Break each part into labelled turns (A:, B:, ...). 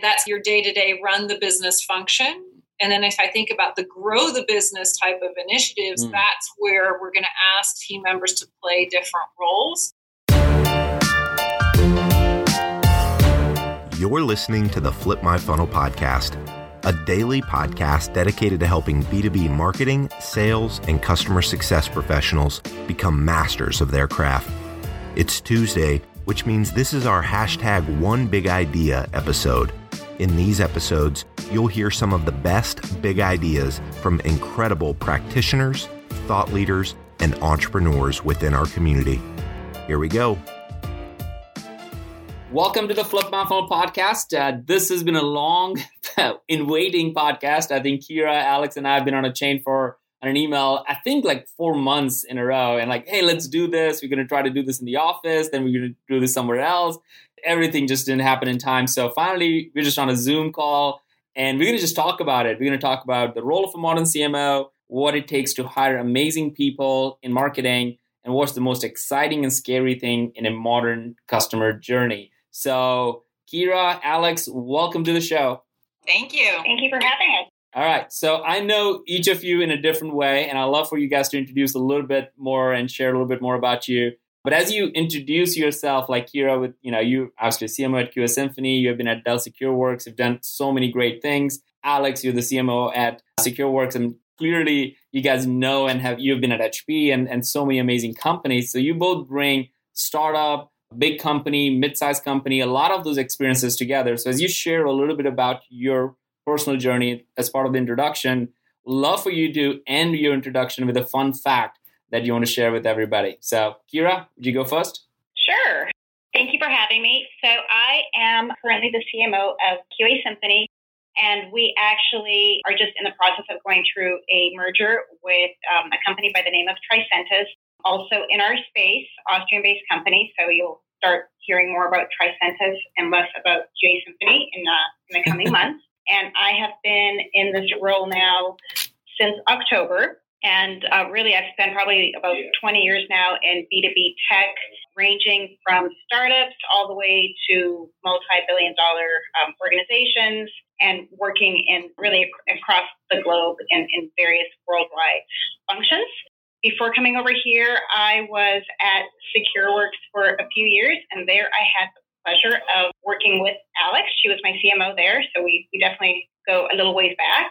A: That's your day to day run the business function. And then if I think about the grow the business type of initiatives, mm. that's where we're going to ask team members to play different roles.
B: You're listening to the Flip My Funnel podcast, a daily podcast dedicated to helping B2B marketing, sales, and customer success professionals become masters of their craft. It's Tuesday, which means this is our hashtag one big idea episode. In these episodes, you'll hear some of the best big ideas from incredible practitioners, thought leaders, and entrepreneurs within our community. Here we go.
C: Welcome to the Flip My Funnel podcast. Uh, this has been a long in waiting podcast. I think Kira, Alex, and I have been on a chain for an email, I think like four months in a row, and like, hey, let's do this. We're going to try to do this in the office, then we're going to do this somewhere else everything just didn't happen in time. So finally, we're just on a Zoom call and we're going to just talk about it. We're going to talk about the role of a modern CMO, what it takes to hire amazing people in marketing, and what's the most exciting and scary thing in a modern customer journey. So, Kira, Alex, welcome to the show.
A: Thank you.
D: Thank you for having us.
C: All right. So I know each of you in a different way, and I'd love for you guys to introduce a little bit more and share a little bit more about you. But as you introduce yourself, like Kira, with you know, you obviously CMO at QA Symphony, you have been at Dell SecureWorks, you've done so many great things. Alex, you're the CMO at SecureWorks, and clearly you guys know and have you've been at HP and, and so many amazing companies. So you both bring startup, big company, mid-sized company, a lot of those experiences together. So as you share a little bit about your personal journey as part of the introduction, love for you to end your introduction with a fun fact that you want to share with everybody. So, Kira, would you go first?
D: Sure. Thank you for having me. So, I am currently the CMO of QA Symphony, and we actually are just in the process of going through a merger with um, a company by the name of Tricentis, also in our space, Austrian based company. So, you'll start hearing more about Tricentis and less about QA Symphony in, uh, in the coming months. And I have been in this role now since October. And uh, really, I've spent probably about 20 years now in B2B tech, ranging from startups all the way to multi billion dollar um, organizations and working in really across the globe in, in various worldwide functions. Before coming over here, I was at SecureWorks for a few years, and there I had the pleasure of working with Alex. She was my CMO there, so we, we definitely go a little ways back.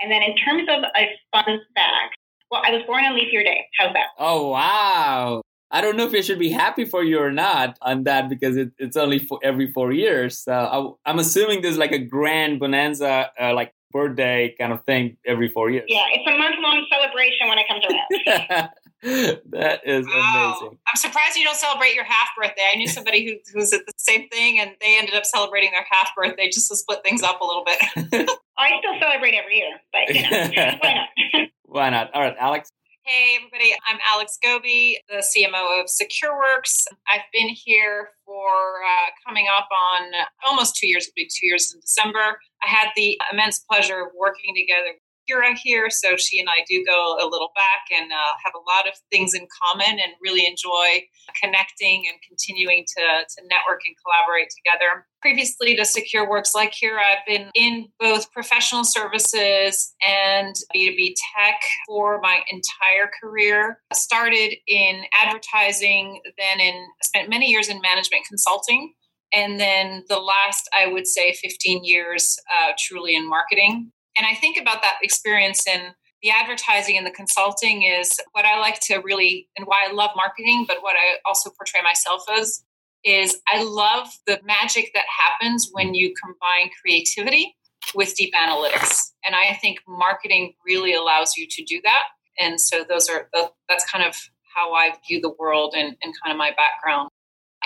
D: And then in terms of a fun fact, well, I was born on leap year day. How's that?
C: Oh, wow. I don't know if I should be happy for you or not on that because it, it's only for every four years. So I, am assuming there's like a grand bonanza, uh, like birthday kind of thing every four years.
D: Yeah, it's a month long celebration when it comes
C: around. that is wow. amazing.
A: I'm surprised you don't celebrate your half birthday. I knew somebody who, who's at the same thing and they ended up celebrating their half birthday just to split things up a little bit.
D: I still celebrate every year, but you know, why not?
C: Why not? All right, Alex.
A: Hey, everybody. I'm Alex Gobbi, the CMO of SecureWorks. I've been here for uh, coming up on almost two years, it'll be two years in December. I had the immense pleasure of working together Kira here, so she and I do go a little back and uh, have a lot of things in common and really enjoy connecting and continuing to, to network and collaborate together. Previously to SecureWorks like Kira, I've been in both professional services and B2B tech for my entire career. I started in advertising, then in spent many years in management consulting and then the last i would say 15 years uh, truly in marketing and I think about that experience in the advertising and the consulting is what I like to really, and why I love marketing, but what I also portray myself as is I love the magic that happens when you combine creativity with deep analytics. And I think marketing really allows you to do that. And so those are, that's kind of how I view the world and, and kind of my background.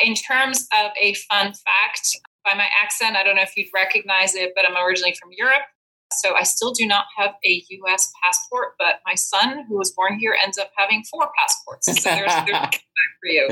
A: In terms of a fun fact, by my accent, I don't know if you'd recognize it, but I'm originally from Europe. So I still do not have a U.S. passport, but my son, who was born here, ends up having four passports. So there's, there's for you.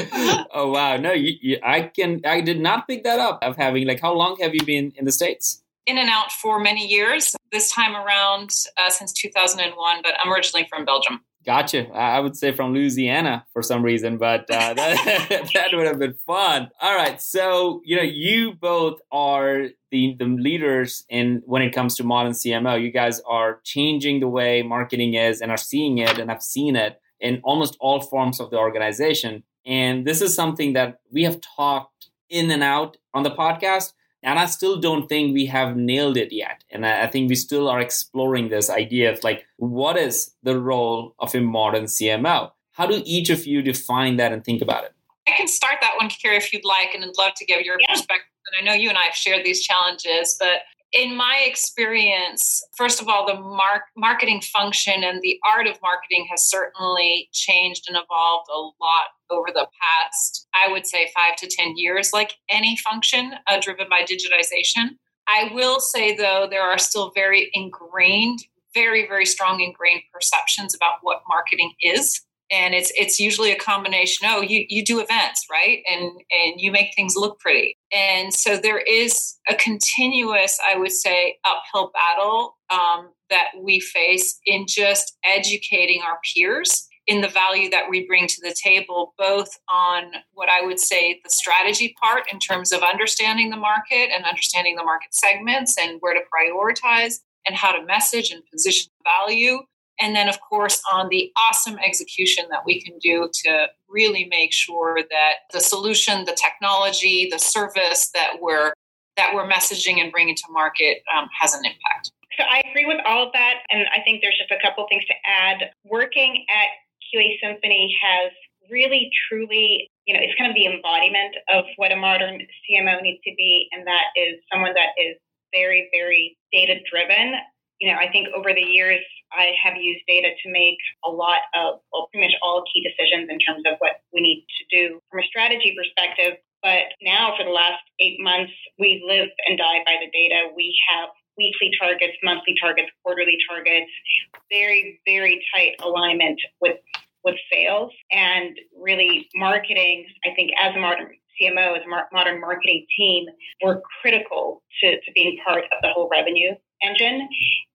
C: oh wow! No, you, you, I can. I did not pick that up. Of having like, how long have you been in the states?
A: In and out for many years. This time around, uh, since 2001, but I'm originally from Belgium.
C: Gotcha. I would say from Louisiana for some reason, but uh, that, that would have been fun. All right. So, you know, you both are the, the leaders in when it comes to modern CMO. You guys are changing the way marketing is and are seeing it, and I've seen it in almost all forms of the organization. And this is something that we have talked in and out on the podcast. And I still don't think we have nailed it yet. And I think we still are exploring this idea of like, what is the role of a modern CMO? How do each of you define that and think about it?
A: I can start that one, Kira, if you'd like, and I'd love to give your yeah. perspective. And I know you and I have shared these challenges, but in my experience, first of all, the mark, marketing function and the art of marketing has certainly changed and evolved a lot over the past, I would say, five to 10 years, like any function uh, driven by digitization. I will say, though, there are still very ingrained, very, very strong ingrained perceptions about what marketing is. And it's it's usually a combination oh you you do events right? And and you make things look pretty. And so there is a continuous i would say uphill battle um, that we face in just educating our peers in the value that we bring to the table both on what i would say the strategy part in terms of understanding the market and understanding the market segments and where to prioritize and how to message and position value. And then of course on the awesome execution that we can do to really make sure that the solution the technology the service that we're that we're messaging and bringing to market um, has an impact.
D: So i agree with all of that and i think there's just a couple things to add. Working at qa symphony has really truly you know it's kind of the embodiment of what a modern cmo needs to be and that is someone that is very very data driven you know i think over the years I have used data to make a lot of, well, pretty much all key decisions in terms of what we need to do from a strategy perspective. But now, for the last eight months, we live and die by the data. We have weekly targets, monthly targets, quarterly targets, very, very tight alignment with with sales and really marketing. I think as a modern CMO, as a modern marketing team, we're critical to, to being part of the whole revenue engine.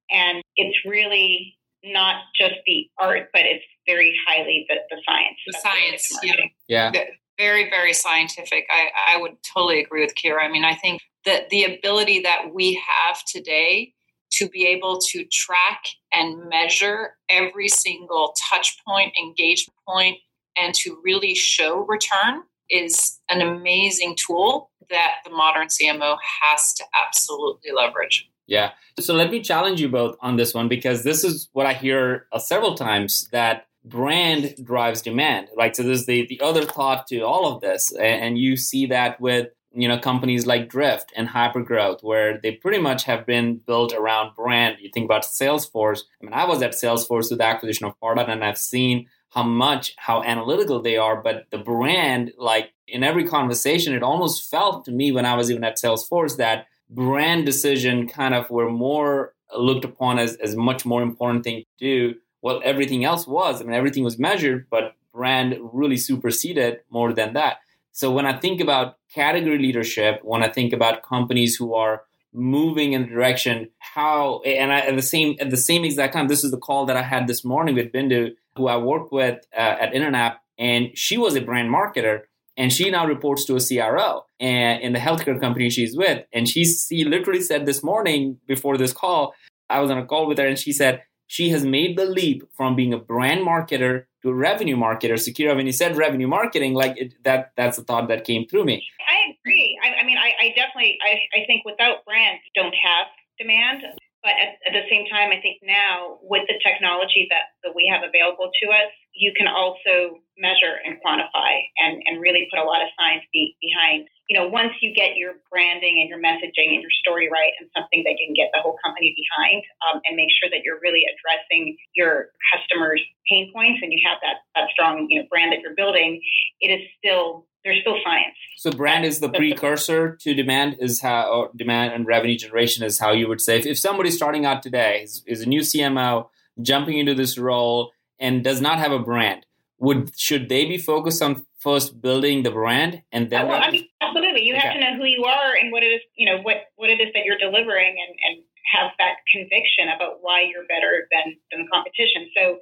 D: And it's really not just the art, but it's very highly the, the science.
A: The science,
C: yeah. yeah.
A: Very, very scientific. I, I would totally agree with Kira. I mean, I think that the ability that we have today to be able to track and measure every single touch point, engagement point, and to really show return is an amazing tool that the modern CMO has to absolutely leverage.
C: Yeah. So let me challenge you both on this one because this is what I hear uh, several times that brand drives demand. Right. So there's the, the other thought to all of this. And you see that with you know companies like drift and hypergrowth where they pretty much have been built around brand you think about salesforce i mean i was at salesforce with the acquisition of pardot and i've seen how much how analytical they are but the brand like in every conversation it almost felt to me when i was even at salesforce that brand decision kind of were more looked upon as, as much more important thing to do. Well, everything else was. I mean, everything was measured, but brand really superseded more than that. So when I think about category leadership, when I think about companies who are moving in the direction how and I, at the same at the same exact time this is the call that i had this morning with bindu who i work with uh, at Internap, and she was a brand marketer and she now reports to a CRO and in the healthcare company she's with. And she, she literally said this morning before this call, I was on a call with her and she said she has made the leap from being a brand marketer to a revenue marketer. So Kira, when you said revenue marketing, like it, that, that's the thought that came through me.
D: I agree. I, I mean, I, I definitely, I, I think without brands, don't have demand. But at, at, the same time, I think now with the technology that, that we have available to us, you can also measure and quantify and, and really put a lot of science be, behind. You know, once you get your branding and your messaging and your story right and something that you can get the whole company behind um, and make sure that you're really addressing your customers' pain points and you have that, that strong, you know, brand that you're building, it is still there's still science.
C: So brand is the precursor to demand is how demand and revenue generation is how you would say if, if somebody's starting out today is, is, a new CMO jumping into this role and does not have a brand, would should they be focused on first building the brand and then?
D: Oh, well, I mean, absolutely. You okay. have to know who you are and what it is, you know, what what it is that you're delivering and and have that conviction about why you're better than than the competition. So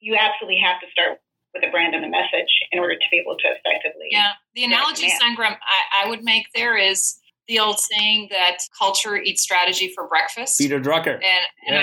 D: you absolutely have to start with a brand and a message in order to be able to effectively.
A: Yeah, the analogy, Sangram, I, I would make there is the old saying that culture eats strategy for breakfast.
C: Peter Drucker.
A: And, and yeah.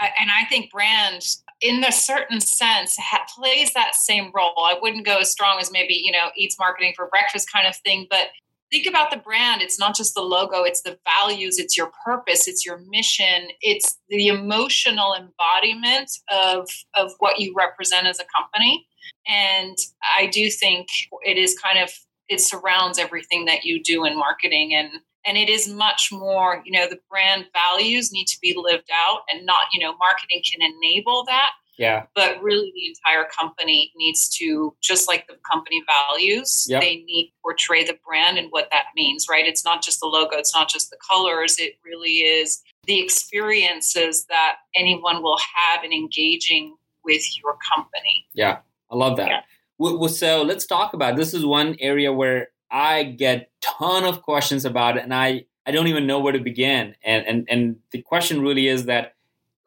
A: I, I, and I think brand, in a certain sense, ha- plays that same role. I wouldn't go as strong as maybe you know eats marketing for breakfast kind of thing, but think about the brand it's not just the logo it's the values it's your purpose it's your mission it's the emotional embodiment of of what you represent as a company and i do think it is kind of it surrounds everything that you do in marketing and and it is much more you know the brand values need to be lived out and not you know marketing can enable that
C: yeah.
A: But really, the entire company needs to, just like the company values, yep. they need to portray the brand and what that means, right? It's not just the logo, it's not just the colors. It really is the experiences that anyone will have in engaging with your company.
C: Yeah. I love that. Yeah. So let's talk about this is one area where I get ton of questions about it and I, I don't even know where to begin. And, and, and the question really is that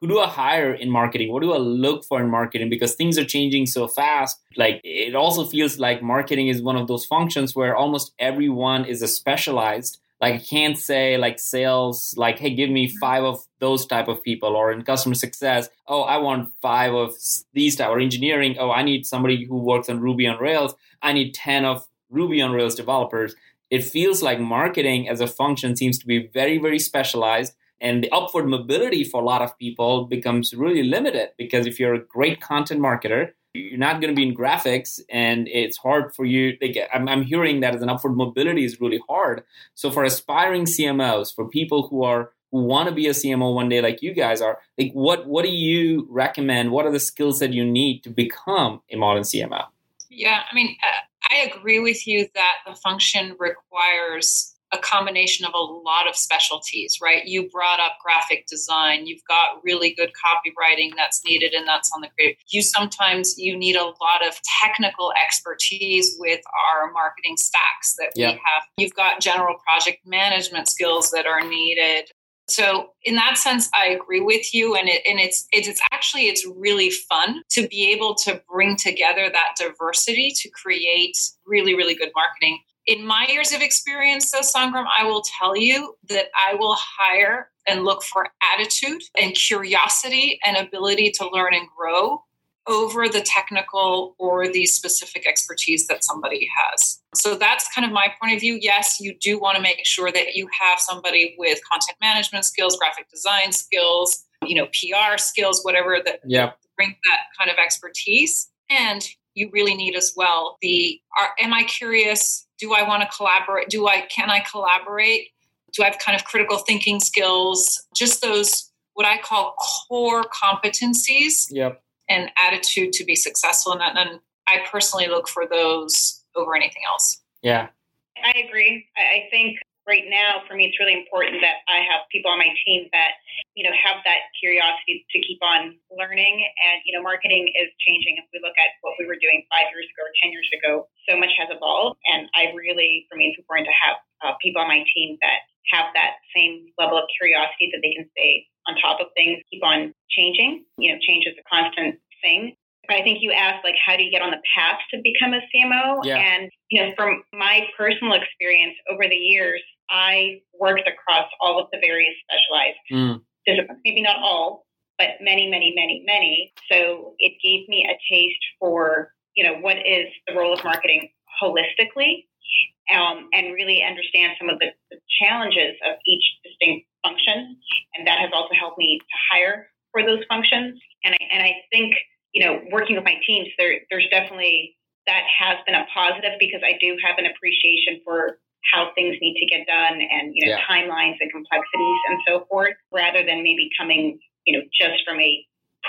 C: who do I hire in marketing? What do I look for in marketing? Because things are changing so fast. Like it also feels like marketing is one of those functions where almost everyone is a specialized. Like I can't say like sales, like, hey, give me mm-hmm. five of those type of people, or in customer success, oh, I want five of these type, or engineering, oh, I need somebody who works on Ruby on Rails. I need 10 of Ruby on Rails developers. It feels like marketing as a function seems to be very, very specialized and the upward mobility for a lot of people becomes really limited because if you're a great content marketer you're not going to be in graphics and it's hard for you like, I'm, I'm hearing that as an upward mobility is really hard so for aspiring cmos for people who are who want to be a cmo one day like you guys are like what what do you recommend what are the skills that you need to become a modern cmo
A: yeah i mean uh, i agree with you that the function requires a combination of a lot of specialties, right? You brought up graphic design. You've got really good copywriting that's needed and that's on the creative. You sometimes you need a lot of technical expertise with our marketing stacks that yep. we have. You've got general project management skills that are needed. So in that sense, I agree with you, and it, and it's, it's it's actually it's really fun to be able to bring together that diversity to create really really good marketing. In my years of experience, though, Sangram, I will tell you that I will hire and look for attitude and curiosity and ability to learn and grow over the technical or the specific expertise that somebody has. So that's kind of my point of view. Yes, you do want to make sure that you have somebody with content management skills, graphic design skills, you know, PR skills, whatever that
C: yeah.
A: bring that kind of expertise. And you really need as well the are, am I curious do I want to collaborate? Do I can I collaborate? Do I have kind of critical thinking skills? Just those what I call core competencies
C: yep.
A: And attitude to be successful in that. And I personally look for those over anything else.
C: Yeah.
D: I agree. I think right now for me it's really important that i have people on my team that you know have that curiosity to keep on learning and you know marketing is changing if we look at what we were doing five years ago or ten years ago so much has evolved and i really for me it's important to have uh, people on my team that have that same level of curiosity that they can stay on top of things keep on changing you know change is a constant thing I think you asked like how do you get on the path to become a CMO?
C: Yeah.
D: And you know, from my personal experience over the years, I worked across all of the various specialized mm. disciplines. Maybe not all, but many, many, many, many. So it gave me a taste for you know what is the role of marketing holistically, um, and really understand some of the, the challenges of each distinct function. And that has also helped me to hire for those functions. And I, and I think you know, working with my teams, there, there's definitely that has been a positive because I do have an appreciation for how things need to get done and you know yeah. timelines and complexities and so forth, rather than maybe coming you know just from a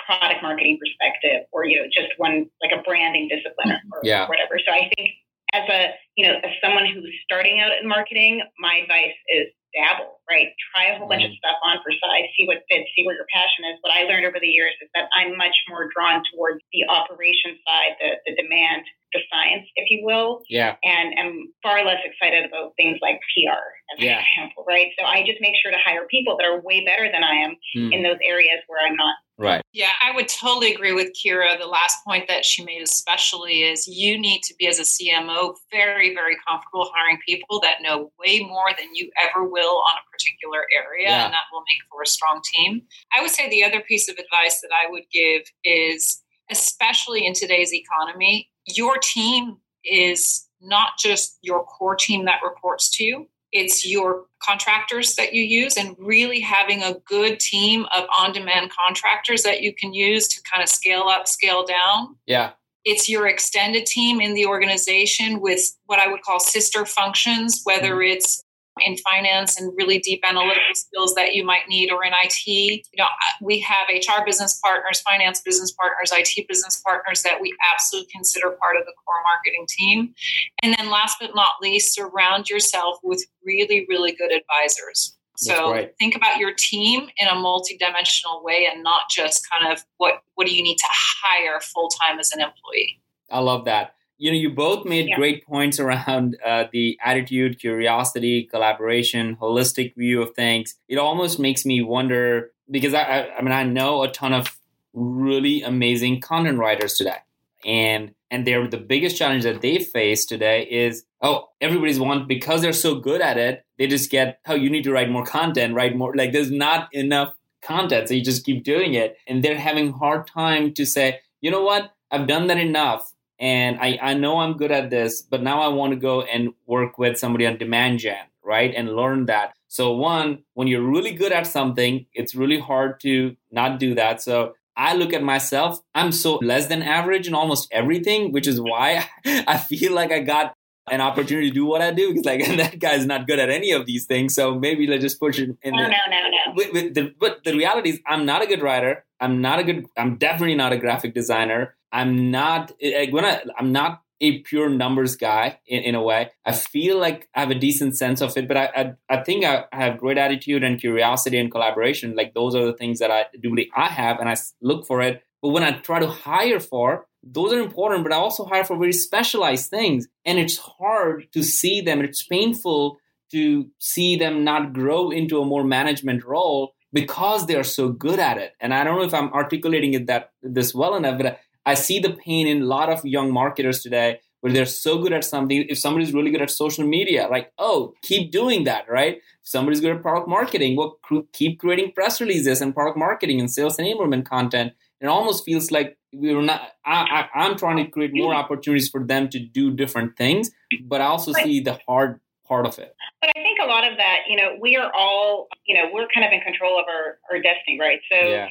D: product marketing perspective or you know just one like a branding discipline or, mm-hmm.
C: yeah.
D: whatever. So I think as a you know as someone who's starting out in marketing, my advice is dabble right? Try a whole bunch of mm-hmm. stuff on for size, see what fits, see where your passion is. What I learned over the years is that I'm much more drawn towards the operation side, the, the demand, the science, if you will.
C: Yeah.
D: And am far less excited about things like PR, as yeah. an example, right? So I just make sure to hire people that are way better than I am mm. in those areas where I'm not.
C: Right.
A: Yeah, I would totally agree with Kira. The last point that she made, especially, is you need to be, as a CMO, very, very comfortable hiring people that know way more than you ever will on a particular area, yeah. and that will make for a strong team. I would say the other piece of advice that I would give is, especially in today's economy, your team is not just your core team that reports to you it's your contractors that you use and really having a good team of on-demand contractors that you can use to kind of scale up scale down
C: yeah
A: it's your extended team in the organization with what i would call sister functions whether mm-hmm. it's in finance and really deep analytical skills that you might need or in IT. You know, we have HR business partners, finance business partners, IT business partners that we absolutely consider part of the core marketing team. And then last but not least, surround yourself with really, really good advisors. So think about your team in a multidimensional way and not just kind of what what do you need to hire full time as an employee.
C: I love that you know you both made yeah. great points around uh, the attitude curiosity collaboration holistic view of things. It almost makes me wonder because I, I, I mean i know a ton of really amazing content writers today. And and they're the biggest challenge that they face today is oh everybody's want because they're so good at it they just get oh you need to write more content write more like there's not enough content so you just keep doing it. And they're having hard time to say you know what? I've done that enough and I, I know I'm good at this, but now I want to go and work with somebody on demand gen, right? And learn that. So one, when you're really good at something, it's really hard to not do that. So I look at myself, I'm so less than average in almost everything, which is why I feel like I got an opportunity to do what I do because like that guy's not good at any of these things. So maybe let's just push it
D: in. Oh, no, the, no, no, no.
C: With, with the, but the reality is, I'm not a good writer. I'm not a good. I'm definitely not a graphic designer. I'm not like when I I'm not a pure numbers guy in, in a way. I feel like I have a decent sense of it, but I I, I think I, have great attitude and curiosity and collaboration. Like those are the things that I do I have, and I look for it. But when I try to hire for, those are important, but I also hire for very specialized things, and it's hard to see them. It's painful to see them not grow into a more management role because they are so good at it. And I don't know if I'm articulating it that this well enough, but I see the pain in a lot of young marketers today where they're so good at something. If somebody's really good at social media, like, oh, keep doing that, right? If somebody's good at product marketing, well, keep creating press releases and product marketing and sales enablement content. It almost feels like we're not. I, I, I'm trying to create more opportunities for them to do different things, but I also see the hard part of it.
D: But I think a lot of that, you know, we are all, you know, we're kind of in control of our, our destiny, right? So yeah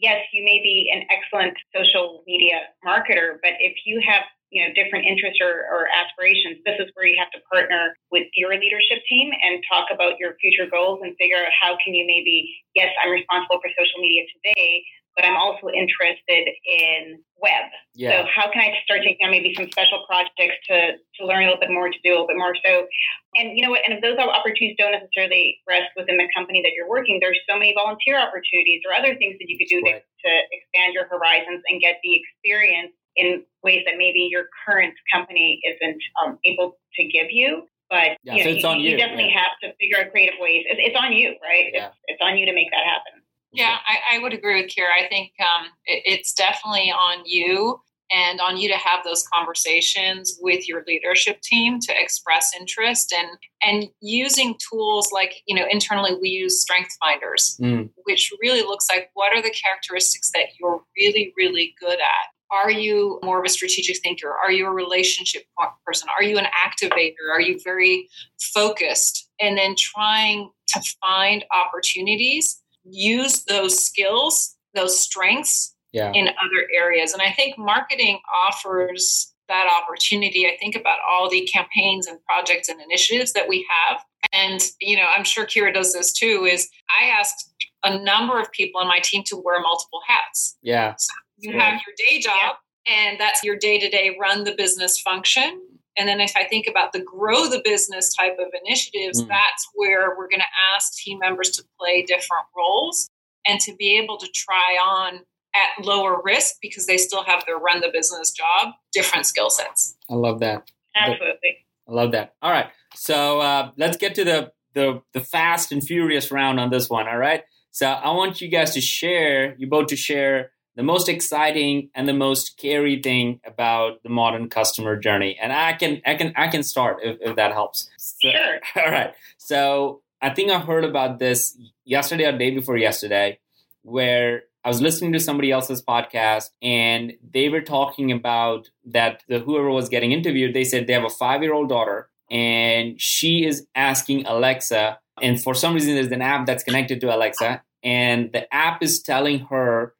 D: yes, you may be an excellent social media marketer, but if you have you know different interests or, or, aspirations this is where you have to partner with your leadership team and talk about your future goals and figure out how can you maybe yes i'm responsible for social media today but I'm also interested in web. Yeah. So how can I start taking on maybe some special projects to, to learn a little bit more, to do a little bit more? So, and you know what, and if those opportunities don't necessarily rest within the company that you're working, there's so many volunteer opportunities or other things that you could do right. to, to expand your horizons and get the experience in ways that maybe your current company isn't um, able to give you. But yeah, you, know, so you, you, definitely yeah. have to figure out creative ways. It's, it's on you, right? Yeah. It's, it's on you to make that happen.
A: Yeah, I, I would agree with Kira. I think um, it, it's definitely on you and on you to have those conversations with your leadership team to express interest and and using tools like you know internally we use strength finders mm. which really looks like what are the characteristics that you're really really good at? Are you more of a strategic thinker? Are you a relationship person? Are you an activator? Are you very focused? And then trying to find opportunities use those skills, those strengths yeah. in other areas. And I think marketing offers that opportunity. I think about all the campaigns and projects and initiatives that we have. And, you know, I'm sure Kira does this too, is I asked a number of people on my team to wear multiple hats.
C: Yeah.
A: So you have your day job and that's your day to day run the business function And then if I think about the grow the business type of initiatives, mm. that's where we're going to ask team members to play different roles and to be able to try on at lower risk because they still have their run the business job, different skill sets.
C: I love that.
D: Absolutely.
C: I love that. All right. So uh, let's get to the, the the fast and furious round on this one. All right. So I want you guys to share, you both to share the most exciting and the most scary thing about the modern customer journey. And I can I can I can start if, if that helps.
D: So, sure.
C: All right. So I think I heard about this yesterday or day before yesterday, where I was listening to somebody else's podcast and they were talking about that the whoever was getting interviewed, they said they have a five year old daughter and she is asking Alexa, and for some reason there's an app that's connected to Alexa, and the app is telling her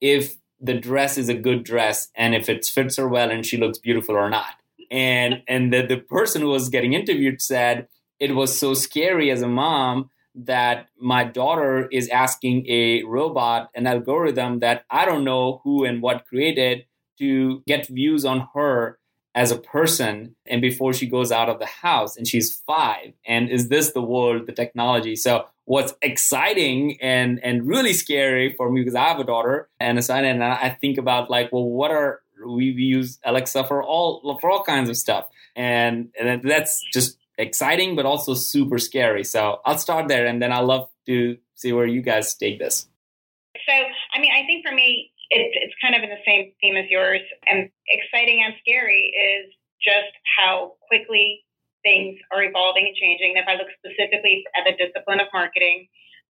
C: if the dress is a good dress and if it fits her well and she looks beautiful or not. And and the, the person who was getting interviewed said it was so scary as a mom that my daughter is asking a robot, an algorithm that I don't know who and what created to get views on her as a person and before she goes out of the house. And she's five. And is this the world the technology? So what's exciting and and really scary for me because I have a daughter and a son, and I think about like, well, what are we, we use Alexa for all for all kinds of stuff, and and that's just exciting, but also super scary. So I'll start there, and then I'd love to see where you guys take this.
D: So, I mean, I think for me, it's kind of in the same theme as yours, and exciting and scary is just how quickly things are evolving and changing. If I look specifically at the discipline of marketing,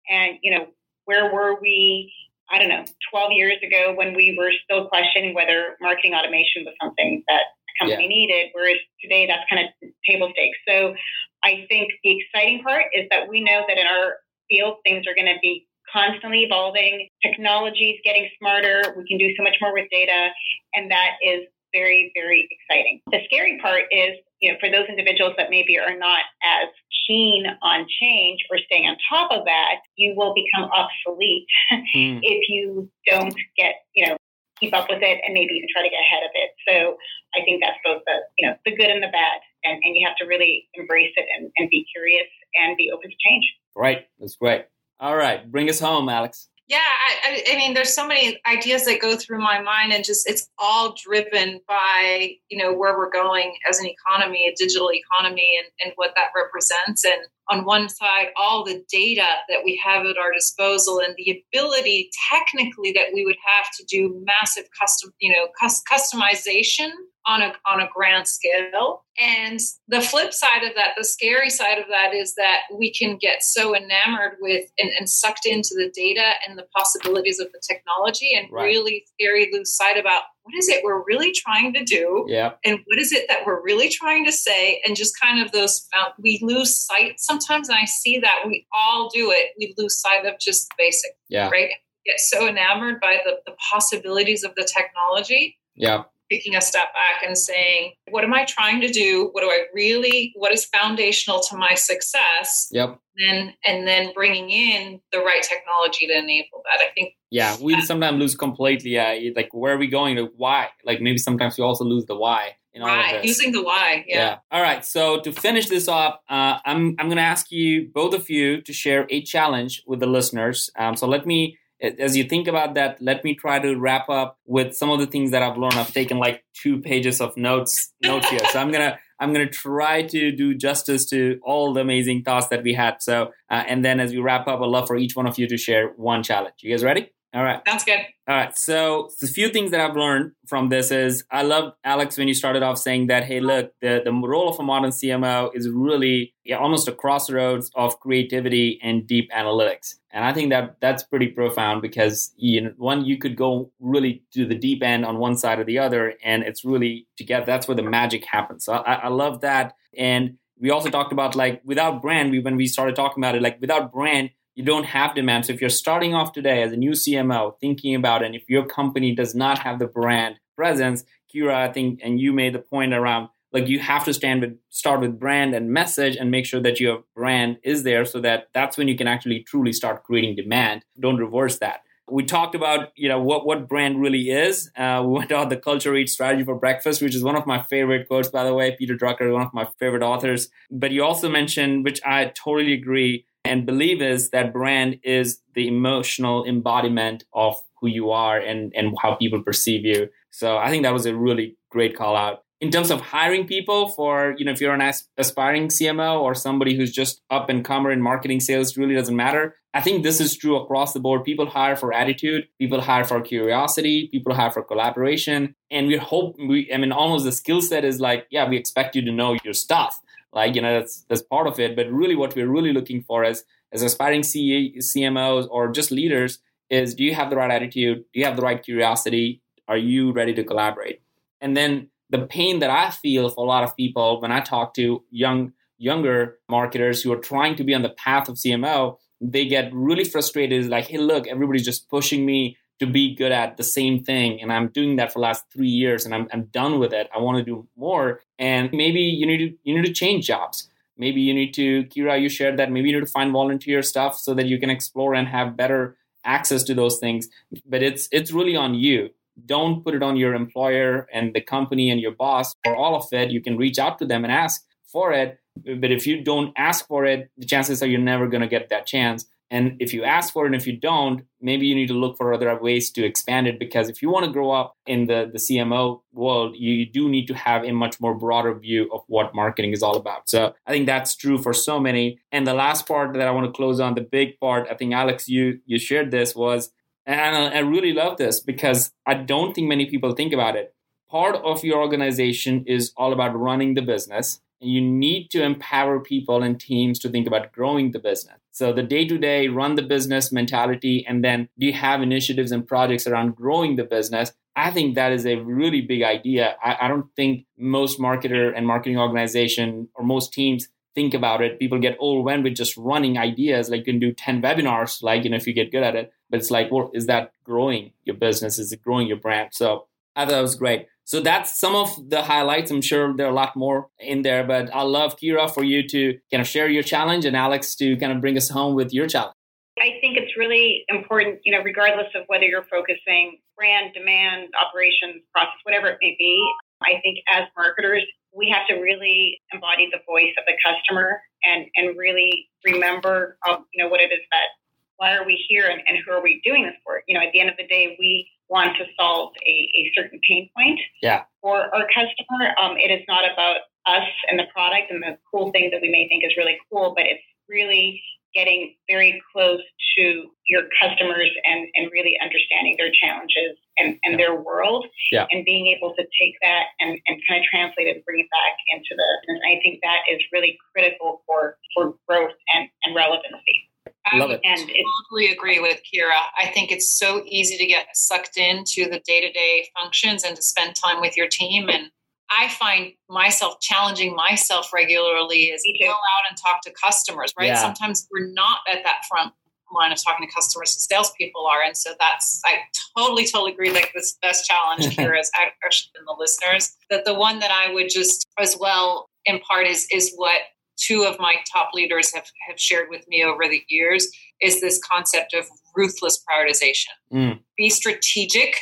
D: and you know, where were we? I don't know, 12 years ago when we were still questioning whether marketing automation was something that a company yeah. needed, whereas today that's kind of table stakes. So I think the exciting part is that we know that in our field things are going to be constantly evolving. Technology is getting smarter. We can do so much more with data, and that is very, very exciting. The scary part is, you know, for those individuals that maybe are not as keen on change or staying on top of that, you will become obsolete mm. if you don't get, you know, keep up with it and maybe even try to get ahead of it. So I think that's both the, you know, the good and the bad. And, and you have to really embrace it and, and be curious and be open to change.
C: Right. That's great. All right. Bring us home, Alex.
A: Yeah, I, I, mean, there's so many ideas that go through my mind, and just it's all driven by you know where we're going as an economy, a digital economy, and, and what that represents. And on one side, all the data that we have at our disposal, and the ability technically that we would have to do massive custom, you know, customization on a on a grand scale. And the flip side of that, the scary side of that is that we can get so enamored with and, and sucked into the data and the possibilities of the technology and right. really scary lose sight about what is it we're really trying to do
C: yeah.
A: and what is it that we're really trying to say and just kind of those um, we lose sight sometimes and i see that we all do it we lose sight of just the basic
C: yeah
A: right get so enamored by the, the possibilities of the technology
C: yeah
A: taking a step back and saying, what am I trying to do? What do I really, what is foundational to my success?
C: Yep.
A: Then, and then bringing in the right technology to enable that. I think.
C: Yeah, we sometimes lose completely. Yeah, like where are we going? To why? Like maybe sometimes we also lose the why. In all
A: right, using the why. Yeah. yeah.
C: All right. So to finish this off, uh, I'm I'm going to ask you both of you to share a challenge with the listeners. Um, so let me as you think about that, let me try to wrap up with some of the things that I've learned. I've taken like two pages of notes notes here, so I'm gonna I'm gonna try to do justice to all the amazing thoughts that we had. So, uh, and then as we wrap up, I'd love for each one of you to share one challenge. You guys ready? All right.
A: Sounds good.
C: All right. So the few things that I've learned from this is I love Alex when you started off saying that, hey, look, the, the role of a modern CMO is really yeah, almost a crossroads of creativity and deep analytics. And I think that that's pretty profound because you know, one, you could go really to the deep end on one side or the other, and it's really together. That's where the magic happens. So I, I love that. And we also talked about like without brand, we when we started talking about it, like without brand, you don't have demand. So if you're starting off today as a new CMO, thinking about and if your company does not have the brand presence, Kira, I think, and you made the point around like you have to stand with start with brand and message and make sure that your brand is there so that that's when you can actually truly start creating demand. Don't reverse that. We talked about you know what what brand really is. Uh, we went on the culture eat strategy for breakfast, which is one of my favorite quotes, by the way. Peter Drucker, one of my favorite authors. But you also mentioned, which I totally agree and believe, is that brand is the emotional embodiment of who you are and and how people perceive you. So I think that was a really great call out. In terms of hiring people for you know if you're an aspiring cmo or somebody who's just up and comer in marketing sales really doesn't matter. I think this is true across the board. People hire for attitude people hire for curiosity people hire for collaboration. And we hope we i mean almost the skill set is like yeah we expect you to know your stuff like you know that's that's part of it but really what we're really looking for as as aspiring C cmos or just leaders is do you have the right attitude? Do you have the right curiosity? Are you ready to collaborate? And then the pain that I feel for a lot of people when I talk to young younger marketers who are trying to be on the path of CMO, they get really frustrated. Like, hey, look, everybody's just pushing me to be good at the same thing. And I'm doing that for last three years and I'm, I'm done with it. I want to do more. And maybe you need to you need to change jobs. Maybe you need to, Kira, you shared that maybe you need to find volunteer stuff so that you can explore and have better access to those things. But it's it's really on you don't put it on your employer and the company and your boss for all of it. You can reach out to them and ask for it. But if you don't ask for it, the chances are you're never going to get that chance. And if you ask for it and if you don't, maybe you need to look for other ways to expand it because if you want to grow up in the, the CMO world, you do need to have a much more broader view of what marketing is all about. So I think that's true for so many. And the last part that I want to close on, the big part, I think Alex, you you shared this was and I really love this because I don't think many people think about it. Part of your organization is all about running the business, and you need to empower people and teams to think about growing the business. So, the day to day run the business mentality, and then do you have initiatives and projects around growing the business? I think that is a really big idea. I, I don't think most marketer and marketing organization or most teams think about it. People get overwhelmed with just running ideas. Like you can do 10 webinars, like, you know, if you get good at it. But it's like, well, is that growing your business? Is it growing your brand? So I thought that was great. So that's some of the highlights. I'm sure there are a lot more in there, but I love Kira for you to kind of share your challenge and Alex to kind of bring us home with your challenge.
D: I think it's really important, you know, regardless of whether you're focusing brand, demand, operations, process, whatever it may be. I think as marketers, we have to really embody the voice of the customer and, and really remember, um, you know, what it is that why are we here and, and who are we doing this for? You know, at the end of the day, we want to solve a, a certain pain point
C: yeah.
D: for our customer. Um, it is not about us and the product and the cool thing that we may think is really cool, but it's really getting very close to your customers and, and really understanding their challenges and, and their world
C: yeah.
D: and being able to take that and, and kind of translate it and bring it back into the and I think that is really critical for, for growth and, and relevancy.
C: I Love it.
A: And totally agree with Kira. I think it's so easy to get sucked into the day to day functions and to spend time with your team. And I find myself challenging myself regularly is go out and talk to customers, right?
C: Yeah.
A: Sometimes we're not at that front line of talking to customers and salespeople are. And so that's, I totally, totally agree. Like this best challenge Kira, here is actually in the listeners. That the one that I would just as well impart is, is what two of my top leaders have, have shared with me over the years is this concept of ruthless prioritization.
C: Mm.
A: Be strategic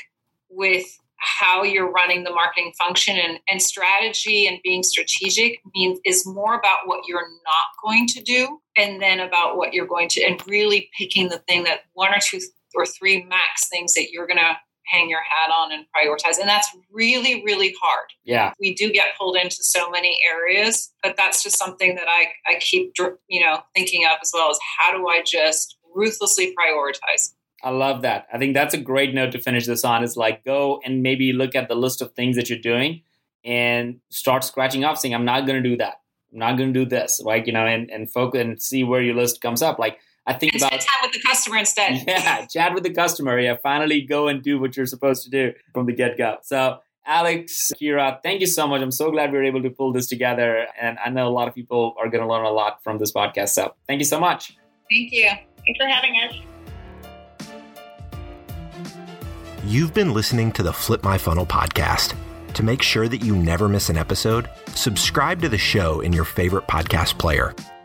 A: with how you're running the marketing function and, and strategy and being strategic means is more about what you're not going to do and then about what you're going to and really picking the thing that one or two or three max things that you're going to hang your hat on and prioritize. And that's really, really hard.
C: Yeah.
A: We do get pulled into so many areas, but that's just something that I, I keep, you know, thinking of as well as how do I just ruthlessly prioritize?
C: I love that. I think that's a great note to finish this on is like go and maybe look at the list of things that you're doing and start scratching off saying, I'm not going to do that. I'm not going to do this. Like, you know, and, and focus and see where your list comes up. Like, I think
A: and
C: about
A: time with the customer instead.
C: Yeah, chat with the customer. Yeah, finally go and do what you're supposed to do from the get go. So, Alex, Kira, thank you so much. I'm so glad we were able to pull this together. And I know a lot of people are going to learn a lot from this podcast. So, thank you so much.
A: Thank you.
D: Thanks for having us.
B: You've been listening to the Flip My Funnel podcast. To make sure that you never miss an episode, subscribe to the show in your favorite podcast player